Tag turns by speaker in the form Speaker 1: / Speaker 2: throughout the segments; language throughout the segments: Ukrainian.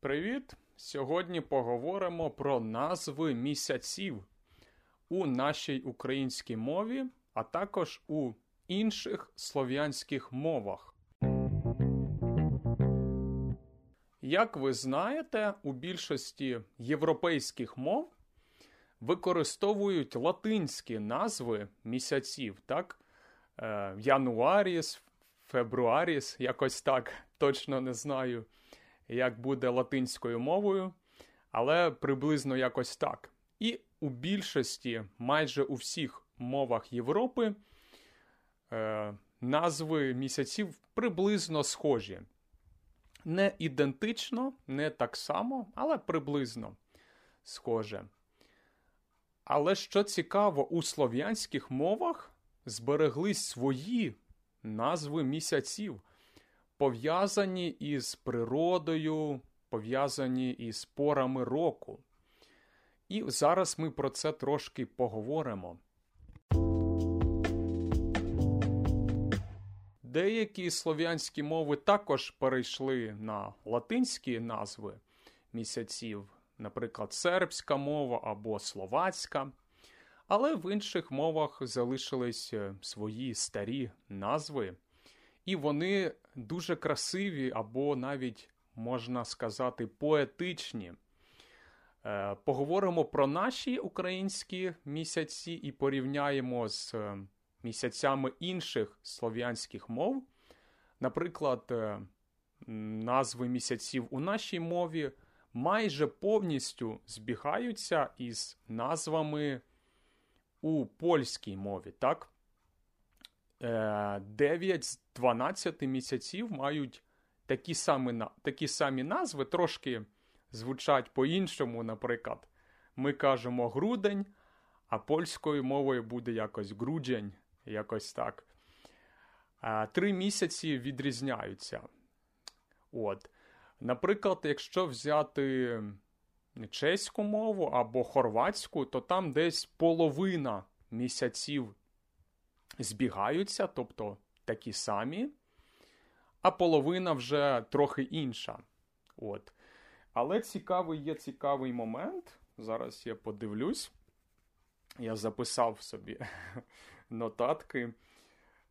Speaker 1: Привіт! Сьогодні поговоримо про назви місяців у нашій українській мові, а також у інших слов'янських мовах. Як ви знаєте, у більшості європейських мов використовують латинські назви місяців, так? Е, Януаріс, Фебруаріс, якось так, точно не знаю, як буде латинською мовою, але приблизно якось так. І у більшості, майже у всіх мовах Європи, е, назви місяців приблизно схожі. Не ідентично, не так само, але приблизно схоже. Але що цікаво, у слов'янських мовах збереглись свої назви місяців, пов'язані із природою, пов'язані із порами року. І зараз ми про це трошки поговоримо. Деякі слов'янські мови також перейшли на латинські назви місяців, наприклад, сербська мова або словацька. Але в інших мовах залишились е, свої старі назви, і вони дуже красиві або навіть, можна сказати, поетичні. Е, поговоримо про наші українські місяці і порівняємо з е, місяцями інших слов'янських мов. Наприклад, назви місяців у нашій мові майже повністю збігаються із назвами у польській мові, так? 9 з 12 місяців мають такі самі такі самі назви, трошки звучать по-іншому, наприклад. Ми кажемо грудень, а польською мовою буде якось грудень, якось так. Три місяці відрізняються. От. Наприклад, якщо взяти чеську мову або хорватську, то там десь половина місяців збігаються, тобто такі самі, а половина вже трохи інша. От. Але цікавий є цікавий момент. Зараз я подивлюсь. Я записав собі нотатки.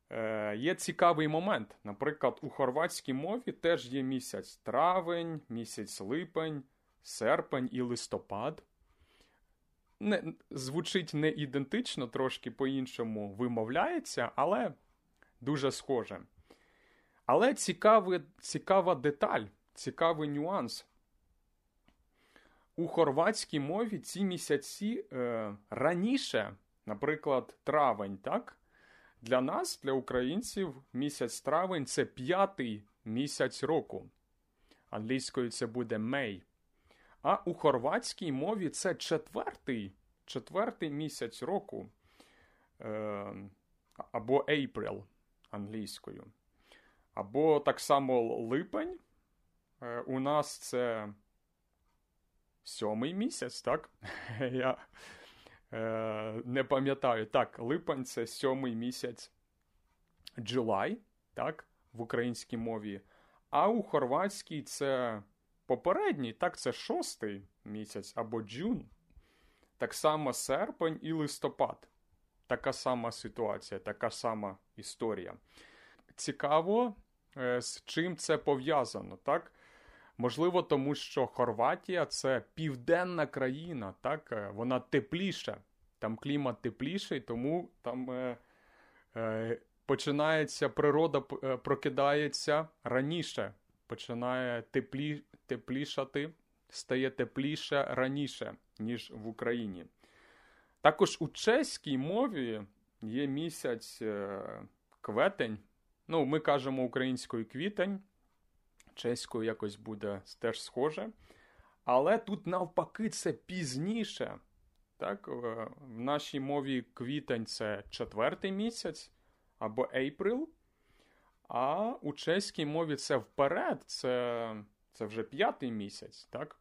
Speaker 1: Е, Є цікавий момент. Наприклад, у хорватській мові теж є місяць травень, місяць липень, серпень і листопад. Не, Звучить не ідентично, трошки по-іншому вимовляється, але дуже схоже. Але цікавий, цікава деталь, цікавий нюанс. У хорватській мові ці місяці е, раніше, наприклад, травень, так? Для нас, для українців, місяць травень це п'ятий місяць року. Англійською це буде May. А у хорватській мові це четвертий четвертий місяць року е, або April англійською. Або так само липень. Е, у нас це сьомий місяць, так? Я е, не пам'ятаю. Так, липень це сьомий місяць July, так, в українській мові. А у хорватській це попередній, так, це шостий місяць або джун. Так само серпень і листопад. Така сама ситуація, така сама історія. Цікаво, е, з чим це пов'язано, так? Можливо, тому що Хорватія це південна країна, так? Е, вона тепліша. Там клімат тепліший, тому там е, е, починається природа е, прокидається раніше, починає теплі, теплішати, стає тепліше раніше, ніж в Україні. Також у чеській мові є місяць е, кветень. Ну, ми кажемо українською квітень, чеською якось буде теж схоже. Але тут навпаки це пізніше. Так, В нашій мові квітень це четвертий місяць або April, а у чеській мові це вперед, це це вже п'ятий місяць, так?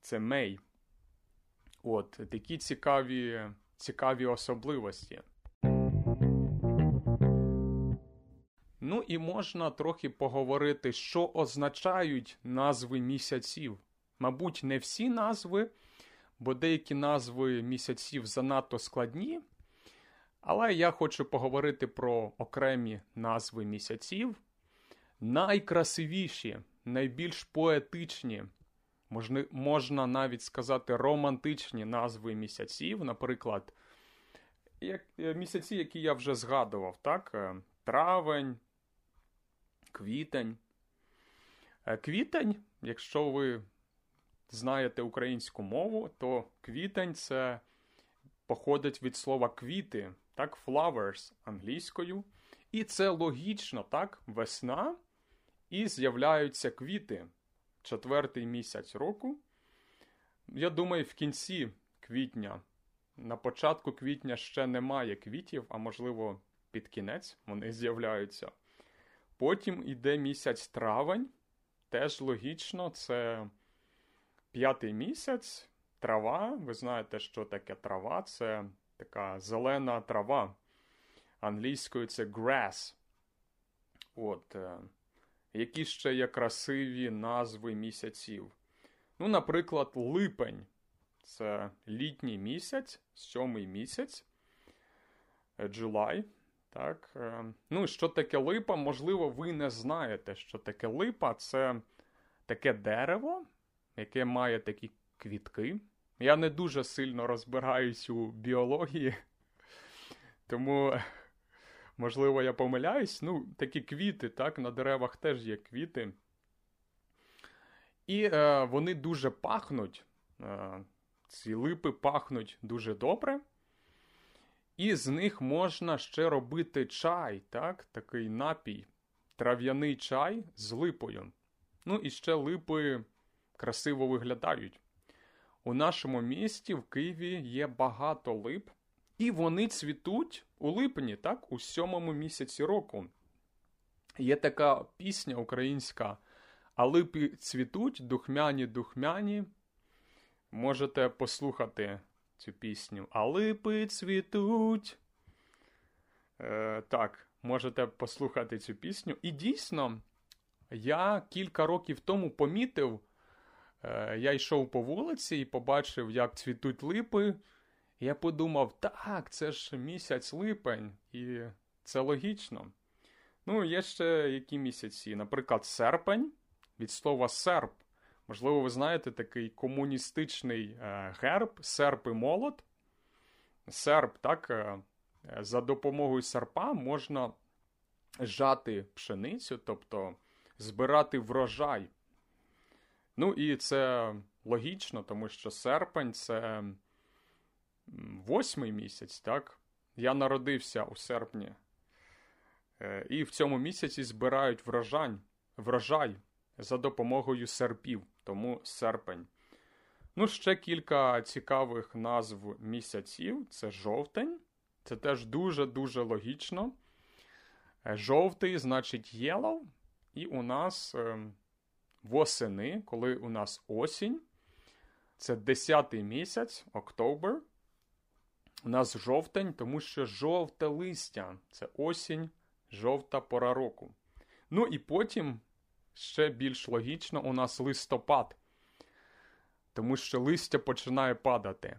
Speaker 1: Це Мей. От, такі цікаві, цікаві особливості. Ну і можна трохи поговорити, що означають назви місяців. Мабуть, не всі назви, бо деякі назви місяців занадто складні. Але я хочу поговорити про окремі назви місяців. Найкрасивіші, найбільш поетичні, можна, навіть сказати, романтичні назви місяців, наприклад, як, е, місяці, які я вже згадував, так? Е, травень, квітень. Е, квітень, якщо ви знаєте українську мову, то квітень це походить від слова квіти, так, flowers англійською. І це логічно, так, весна, і з'являються квіти четвертий місяць року. Я думаю, в кінці квітня, на початку квітня ще немає квітів, а можливо, під кінець вони з'являються. Потім йде місяць травень. Теж логічно, це п'ятий місяць, трава. Ви знаєте, що таке трава? Це така зелена трава. Англійською це grass. От. Е, які ще є красиві назви місяців? Ну, наприклад, липень. Це літній місяць, сьомий місяць. July. Так. Е, ну, що таке липа? Можливо, ви не знаєте, що таке липа. Це таке дерево, яке має такі квітки. Я не дуже сильно розбираюсь у біології, тому, можливо, я помиляюсь. Ну, такі квіти, так, на деревах теж є квіти. І е, вони дуже пахнуть. Е, ці липи пахнуть дуже добре. І з них можна ще робити чай, так? такий напій, трав'яний чай з липою. Ну і ще липи красиво виглядають. У нашому місті в Києві є багато лип, і вони цвітуть у липні, так, у сьомому місяці року. Є така пісня українська, а липи цвітуть, духмяні, духмяні. Можете послухати цю пісню. А липи цвітуть. Е, Так, можете послухати цю пісню. І дійсно, я кілька років тому помітив, е, я йшов по вулиці і побачив, як цвітуть липи. Я подумав, так, це ж місяць липень, і це логічно. Ну, є ще які місяці, наприклад, серпень від слова серп. Можливо, ви знаєте такий комуністичний е, герб, серп і молот. Серп, так, е, за допомогою серпа можна жати пшеницю, тобто збирати врожай. Ну, і це логічно, тому що серпень це восьмий місяць, так? Я народився у серпні. Е, і в цьому місяці збирають врожай, врожай за допомогою серпів тому серпень. Ну, ще кілька цікавих назв місяців: це жовтень. Це теж дуже-дуже логічно. Е, жовтий значить yellow. І у нас е, восени, коли у нас осінь. Це 10 місяць, октобер. У нас жовтень, тому що жовте листя це осінь, жовта пора року. Ну і потім ще більш логічно, у нас листопад, тому що листя починає падати.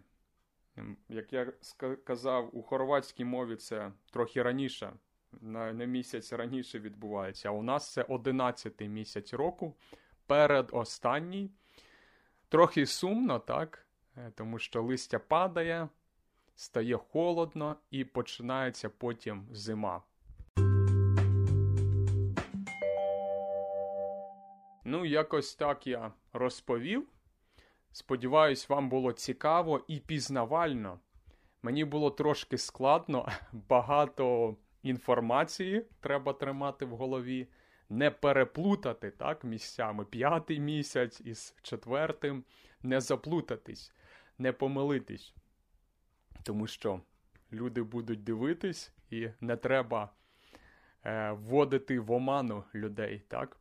Speaker 1: Як я казав, у хорватській мові це трохи раніше, на, на місяць раніше відбувається. А у нас це 11 місяць року, перед останній. Трохи сумно, так? Е, тому що листя падає, стає холодно і починається потім зима. Ну, якось так я розповів. Сподіваюсь, вам було цікаво і пізнавально. Мені було трошки складно, багато інформації треба тримати в голові, не переплутати так, місцями п'ятий місяць із четвертим, не заплутатись, не помилитись. Тому що люди будуть дивитись, і не треба е, вводити в оману людей. так?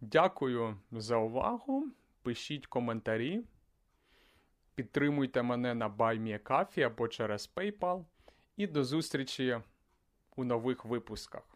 Speaker 1: Дякую за увагу. Пишіть коментарі. Підтримуйте мене на BuyMeACoffee або через PayPal. І до зустрічі у нових випусках.